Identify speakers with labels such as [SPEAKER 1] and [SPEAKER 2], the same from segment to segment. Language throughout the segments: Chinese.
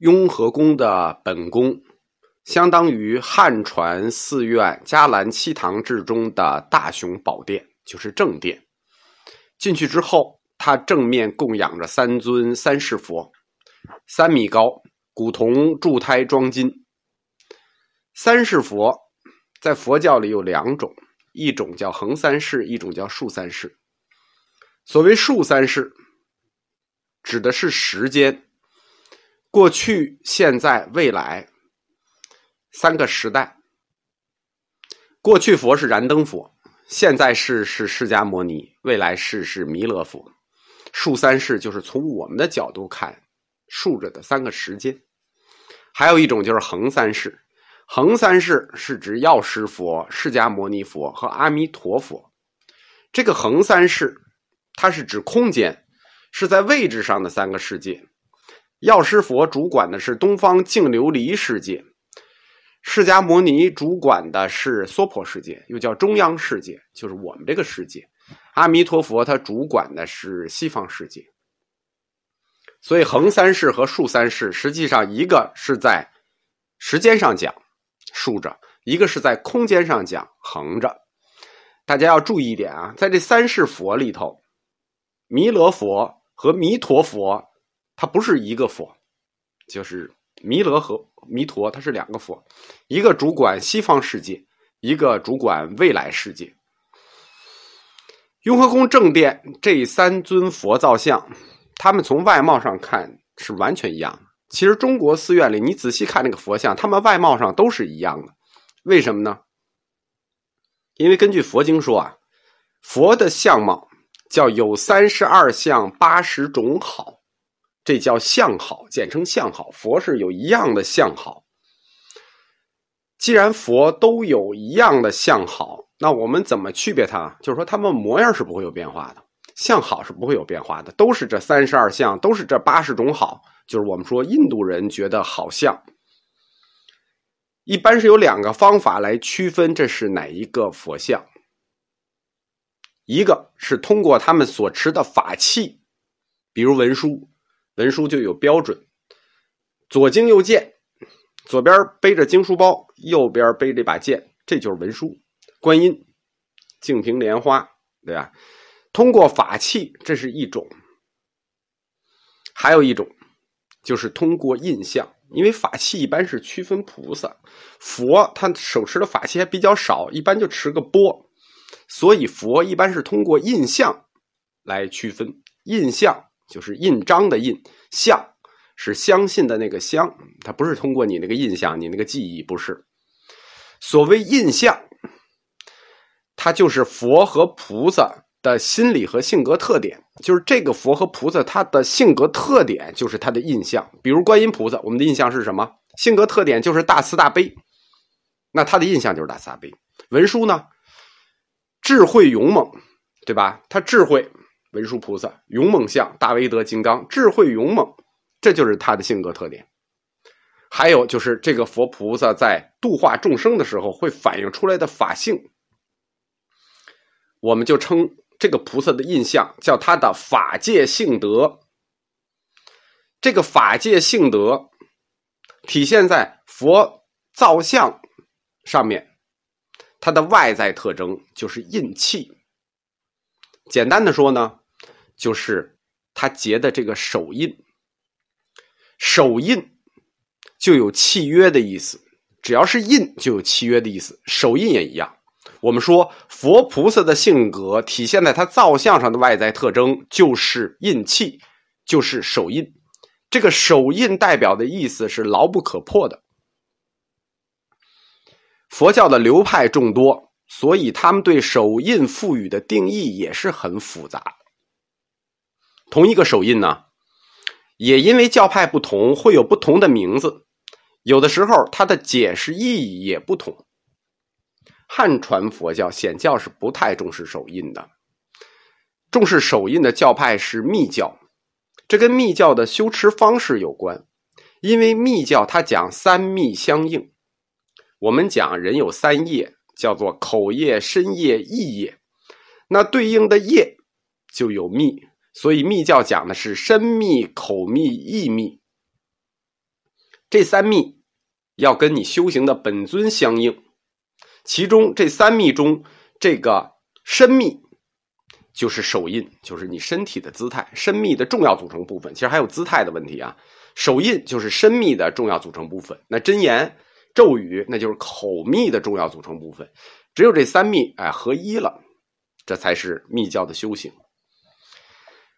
[SPEAKER 1] 雍和宫的本宫，相当于汉传寺院伽蓝七堂制中的大雄宝殿，就是正殿。进去之后，它正面供养着三尊三世佛，三米高，古铜铸胎装金。三世佛在佛教里有两种，一种叫横三世，一种叫竖三世。所谓竖三世，指的是时间。过去、现在、未来三个时代。过去佛是燃灯佛，现在世是释迦摩尼，未来世是弥勒佛。竖三世就是从我们的角度看，竖着的三个时间。还有一种就是横三世，横三世是指药师佛、释迦牟尼佛和阿弥陀佛。这个横三世，它是指空间，是在位置上的三个世界。药师佛主管的是东方净琉璃世界，释迦牟尼主管的是娑婆世界，又叫中央世界，就是我们这个世界。阿弥陀佛他主管的是西方世界。所以横三世和竖三世，实际上一个是在时间上讲竖着，一个是在空间上讲横着。大家要注意一点啊，在这三世佛里头，弥勒佛和弥陀佛。它不是一个佛，就是弥勒和弥陀，它是两个佛，一个主管西方世界，一个主管未来世界。雍和宫正殿这三尊佛造像，他们从外貌上看是完全一样的。其实中国寺院里，你仔细看那个佛像，他们外貌上都是一样的。为什么呢？因为根据佛经说啊，佛的相貌叫有三十二相八十种好。这叫相好，简称相好。佛是有一样的相好。既然佛都有一样的相好，那我们怎么区别它？就是说，他们模样是不会有变化的，相好是不会有变化的，都是这三十二相，都是这八十种好。就是我们说印度人觉得好像，一般是有两个方法来区分这是哪一个佛像。一个是通过他们所持的法器，比如文书。文书就有标准，左经右剑，左边背着经书包，右边背着一把剑，这就是文书。观音、净瓶莲花，对吧？通过法器，这是一种；还有一种，就是通过印象，因为法器一般是区分菩萨、佛，他手持的法器还比较少，一般就持个钵，所以佛一般是通过印象来区分印象。就是印章的印，相是相信的那个相，它不是通过你那个印象，你那个记忆不是。所谓印象，它就是佛和菩萨的心理和性格特点，就是这个佛和菩萨他的性格特点就是他的印象。比如观音菩萨，我们的印象是什么？性格特点就是大慈大悲，那他的印象就是大慈大悲。文殊呢，智慧勇猛，对吧？他智慧。文殊菩萨勇猛相，大威德金刚，智慧勇猛，这就是他的性格特点。还有就是这个佛菩萨在度化众生的时候会反映出来的法性，我们就称这个菩萨的印象叫他的法界性德。这个法界性德体现在佛造像上面，它的外在特征就是印气。简单的说呢。就是他结的这个手印，手印就有契约的意思。只要是印，就有契约的意思。手印也一样。我们说佛菩萨的性格体现在他造像上的外在特征，就是印气，就是手印。这个手印代表的意思是牢不可破的。佛教的流派众多，所以他们对手印赋予的定义也是很复杂。同一个手印呢，也因为教派不同，会有不同的名字。有的时候，它的解释意义也不同。汉传佛教显教是不太重视手印的，重视手印的教派是密教。这跟密教的修持方式有关，因为密教它讲三密相应。我们讲人有三业，叫做口业、身业、意业，那对应的业就有密。所以密教讲的是身密、口密、意密。这三密要跟你修行的本尊相应，其中这三密中，这个身密就是手印，就是你身体的姿态，身密的重要组成部分。其实还有姿态的问题啊，手印就是身密的重要组成部分。那真言咒语，那就是口密的重要组成部分。只有这三密哎合一了，这才是密教的修行。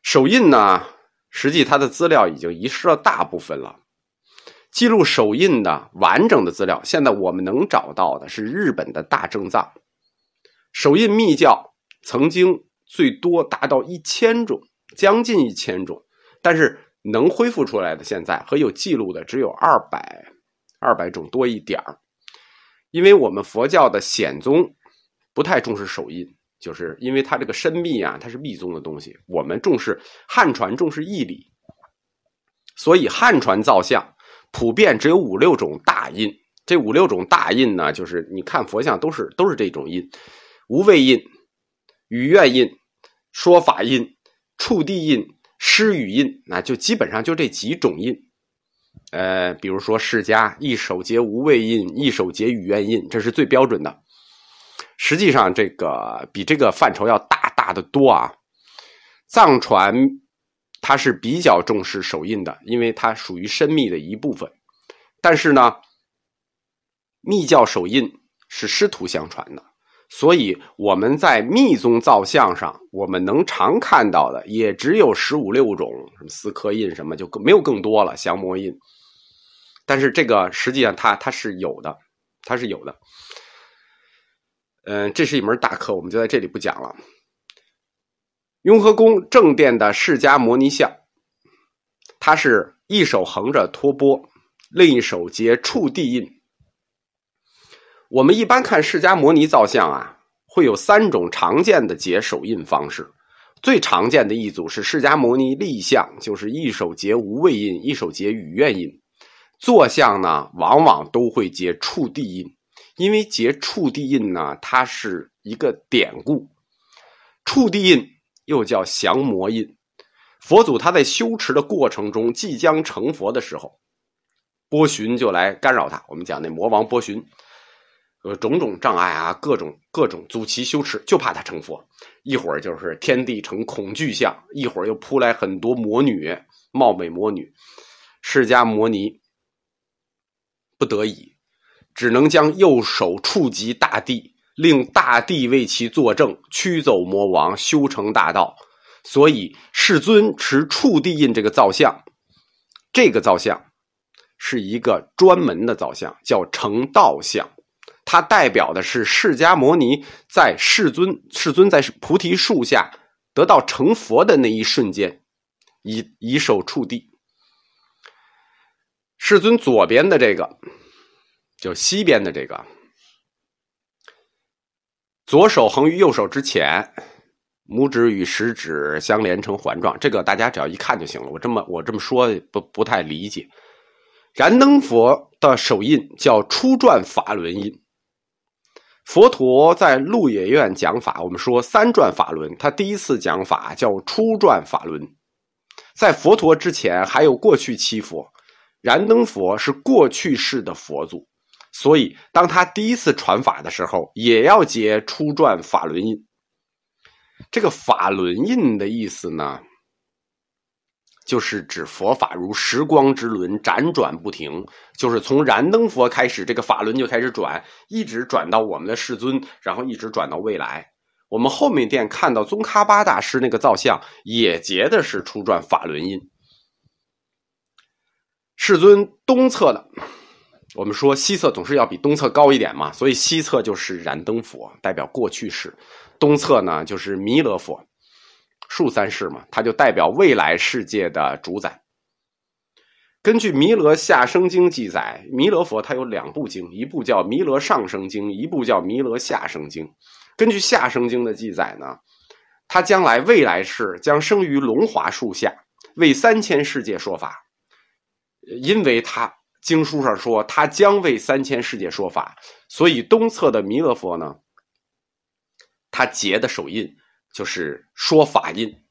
[SPEAKER 1] 手印呢，实际它的资料已经遗失了大部分了。记录手印的完整的资料，现在我们能找到的是日本的大正藏。手印密教曾经最多达到一千种，将近一千种，但是能恢复出来的现在和有记录的只有二百二百种多一点。因为我们佛教的显宗不太重视手印，就是因为它这个深密啊，它是密宗的东西。我们重视汉传，重视义理，所以汉传造像。普遍只有五六种大印，这五六种大印呢，就是你看佛像都是都是这种印：无畏印、语愿印、说法印、触地印、施语印，那就基本上就这几种印。呃，比如说释迦一手结无畏印，一手结语愿印，这是最标准的。实际上，这个比这个范畴要大大的多啊。藏传。它是比较重视手印的，因为它属于深密的一部分。但是呢，密教手印是师徒相传的，所以我们在密宗造像上，我们能常看到的也只有十五六种，什么四颗印什么就没有更多了，降魔印。但是这个实际上它它是有的，它是有的。嗯，这是一门大课，我们就在这里不讲了。雍和宫正殿的释迦摩尼像，它是一手横着托钵，另一手结触地印。我们一般看释迦摩尼造像啊，会有三种常见的结手印方式。最常见的一组是释迦摩尼立像，就是一手结无畏印，一手结语愿印。坐像呢，往往都会结触地印，因为结触地印呢，它是一个典故，触地印。又叫降魔印，佛祖他在修持的过程中，即将成佛的时候，波旬就来干扰他。我们讲那魔王波旬，呃，种种障碍啊，各种各种阻其修持，就怕他成佛。一会儿就是天地成恐惧相，一会儿又扑来很多魔女，貌美魔女。释迦摩尼不得已，只能将右手触及大地。令大地为其作证，驱走魔王，修成大道。所以世尊持触地印这个造像，这个造像是一个专门的造像，叫成道像。它代表的是释迦牟尼在世尊世尊在菩提树下得到成佛的那一瞬间，以以手触地。世尊左边的这个，就西边的这个。左手横于右手之前，拇指与食指相连成环状，这个大家只要一看就行了。我这么我这么说不不太理解。燃灯佛的手印叫初转法轮印。佛陀在鹿野苑讲法，我们说三转法轮，他第一次讲法叫初转法轮。在佛陀之前还有过去七佛，燃灯佛是过去式的佛祖。所以，当他第一次传法的时候，也要结初转法轮印。这个法轮印的意思呢，就是指佛法如时光之轮，辗转不停。就是从燃灯佛开始，这个法轮就开始转，一直转到我们的世尊，然后一直转到未来。我们后面店看到宗喀巴大师那个造像，也结的是初转法轮印。世尊东侧的。我们说西侧总是要比东侧高一点嘛，所以西侧就是燃灯佛，代表过去式；东侧呢就是弥勒佛，数三世嘛，它就代表未来世界的主宰。根据《弥勒下生经》记载，弥勒佛他有两部经，一部叫《弥勒上生经》，一部叫《弥勒下生经》。根据下生经的记载呢，他将来未来世将生于龙华树下，为三千世界说法，因为他。经书上说，他将为三千世界说法，所以东侧的弥勒佛呢，他结的手印就是说法印。